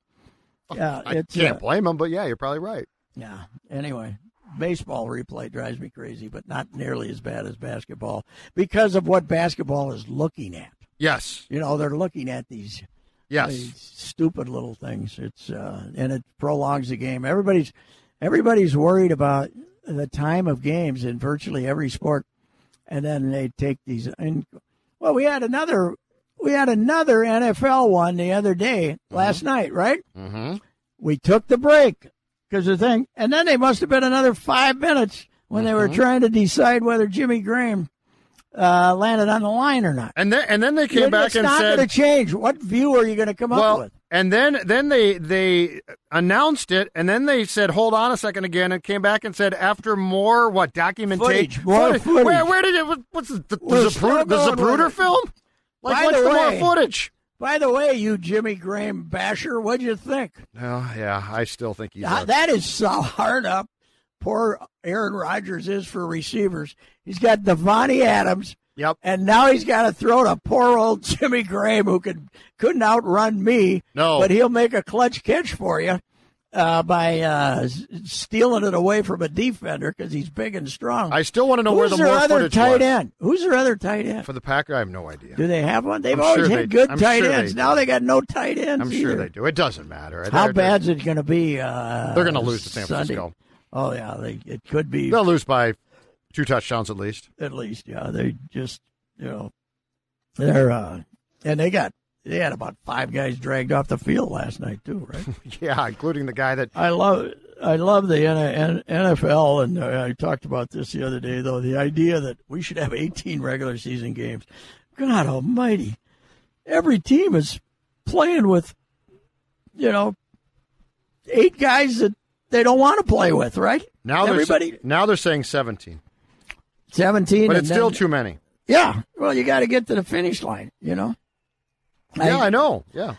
B: Yeah,
C: I
B: it's
C: can't
B: uh,
C: blame them, but yeah, you're probably right.
B: yeah. Anyway, baseball replay drives me crazy, but not nearly as bad as basketball because of what basketball is looking at.
C: Yes.
B: You know, they're looking at these,
C: Yes.
B: these stupid little things. It's uh, and it prolongs the game. Everybody's everybody's worried about the time of games in virtually every sport, and then they take these. And well, we had another. We had another NFL one the other day, last night, right?
C: Mm-hmm.
B: we took the break because the thing, and then they must have been another five minutes when they were trying to decide whether Jimmy Graham uh, landed on the line or not.
C: And then and then they came back
B: it's
C: and
B: not going to change. What view are you going to come up with?
C: and then then they they announced it, and then they said, "Hold on a second again," and came back and said, "After more what documentation?
B: Footage, more footage.
C: Where, where did it? what- What's the, the,
B: We're
C: Zapruder, the Zapruder film? Like,
B: By
C: what's
B: the
C: the,
B: way-
C: more footage?
B: By the way, you Jimmy Graham basher, what'd you think?
C: Oh, yeah, I still think he's.
B: Uh, that is so hard up. Poor Aaron Rodgers is for receivers. He's got Davante Adams.
C: Yep.
B: And now he's got to throw to poor old Jimmy Graham, who could couldn't outrun me.
C: No.
B: but he'll make a clutch catch for you uh, by uh, stealing it away from a defender because he's big and strong.
C: I still want to know
B: Who's
C: where the more
B: other tight
C: was.
B: end? Who's their other tight end?
C: For the Packer, I have no idea.
B: Do they have one? They've
C: I'm
B: always
C: sure
B: had
C: they-
B: good
C: I'm
B: tight
C: sure
B: ends.
C: do.
B: Now they got no tight ends.
C: I'm sure they do. It doesn't matter.
B: How
C: They're-
B: bad is it going to be? Uh,
C: They're going to lose to San
B: Sunday? Oh yeah, they, it could be
C: They'll lose by two touchdowns at least.
B: at least. Yeah, they just you know they're uh, and they got they had about five guys dragged off the field last night too, right?
C: Yeah, including the guy that.
B: I love I love the NFL, and I talked about this the other day. Though the idea that we should have 18 regular season games, God Almighty, every team is playing with, you know, eight guys that they don't want to play with, right?
C: Now they're,
B: everybody
C: now they're saying 17,
B: 17,
C: but it's still
B: then-
C: too many.
B: yeah. Well, you got to get to the finish line, you know.
C: Yeah, I know. Yeah.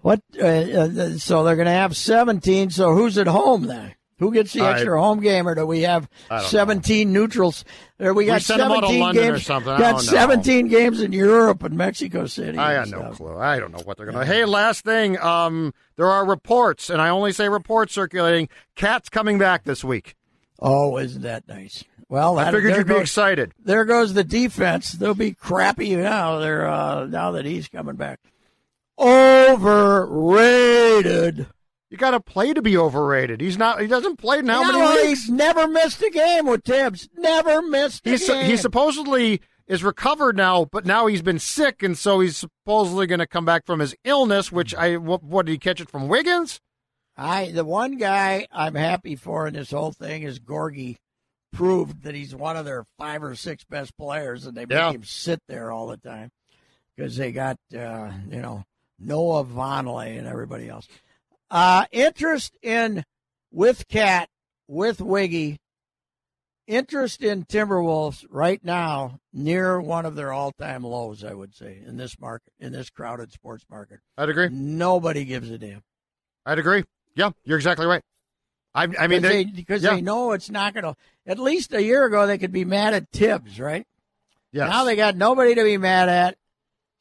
B: What? Uh, uh, so they're going to have 17. So who's at home then? Who gets the
C: I-
B: extra home game, or do we have
C: I don't
B: 17 neutrals? Or we got
C: send 'em out to
B: 17
C: London or
B: games. Got
C: don't know.
B: 17 games in Europe and Mexico City.
C: I got no clue. I don't know what they're going to. Hey, last thing. Um, there are reports, and I only say reports circulating. Cat's coming back this week.
B: Oh, isn't that nice? Well,
C: I
B: that-
C: figured you'd be excited.
B: There goes the defense. They'll be crappy now. They're uh, now that he's coming back. Overrated.
C: You got to play to be overrated. He's not. He doesn't play in how
B: Yeah,
C: many weeks?
B: He's never missed a game with Thibs. Never missed a
C: He's
B: game.
C: he supposedly is recovered now, but now he's been sick, and so he's supposedly going to come back from his illness. Which I what, what did he catch it from Wiggins?
B: I the one guy I'm happy for in this whole thing is Gorgui. Proved that he's one of their five or six best players, and they make
C: Yeah.
B: him sit there all the time because they got uh, you know Noah Vonleh and everybody else. Uh, interest in with Cat with Wiggy interest in Timberwolves right now near one of their all-time lows, I would say, in this market, in this crowded sports market.
C: I'd agree.
B: Nobody gives a damn.
C: I'd agree. Yeah, you're exactly right. I, I mean,
B: because
C: they,
B: they, because
C: yeah.
B: they know it's not going to. At least a year ago, they could be mad at Thibs, right?
C: yes.
B: Now they got nobody to be mad at.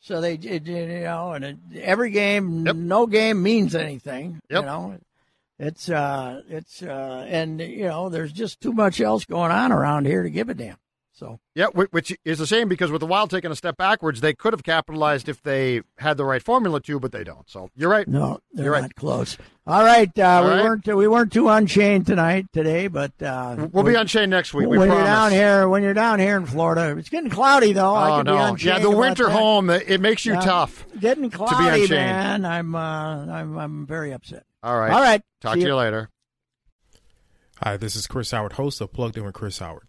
B: So they, it, you know, and it, every game,
C: Yep.
B: no game means anything.
C: Yep.
B: You know, it's uh, it's uh, and you know, there's just too much else going on around here to give a damn. So
C: Yeah, which is a shame because with the Wild taking a step backwards, they could have capitalized if they had the right formula too, but they don't. So you're right.
B: no, they're
C: You're right.
B: close. All right, uh,
C: All
B: we
C: right.
B: weren't we weren't too unchained tonight today, but uh,
C: We'll be unchained next week. We
B: when
C: promise.
B: you're down here, when you're down here in Florida, it's getting cloudy though. I
C: Oh
B: can be
C: no!
B: unchained
C: Yeah, the winter
B: that.
C: home it it makes you
B: Yeah.
C: tough.
B: Getting cloudy,
C: unchained.
B: man. I'm uh, I'm I'm very upset.
C: All right.
B: All right.
C: Talk
B: See
C: to
B: ya.
C: you later.
D: Hi, this is Chris Howard, host of Plugged In with Chris Howard.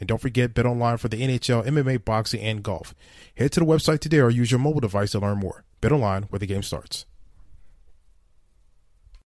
D: And don't forget bet online for the NHL, MMA, boxing, and golf. Head to the website today or use your mobile device to learn more. Bet online, where the game starts.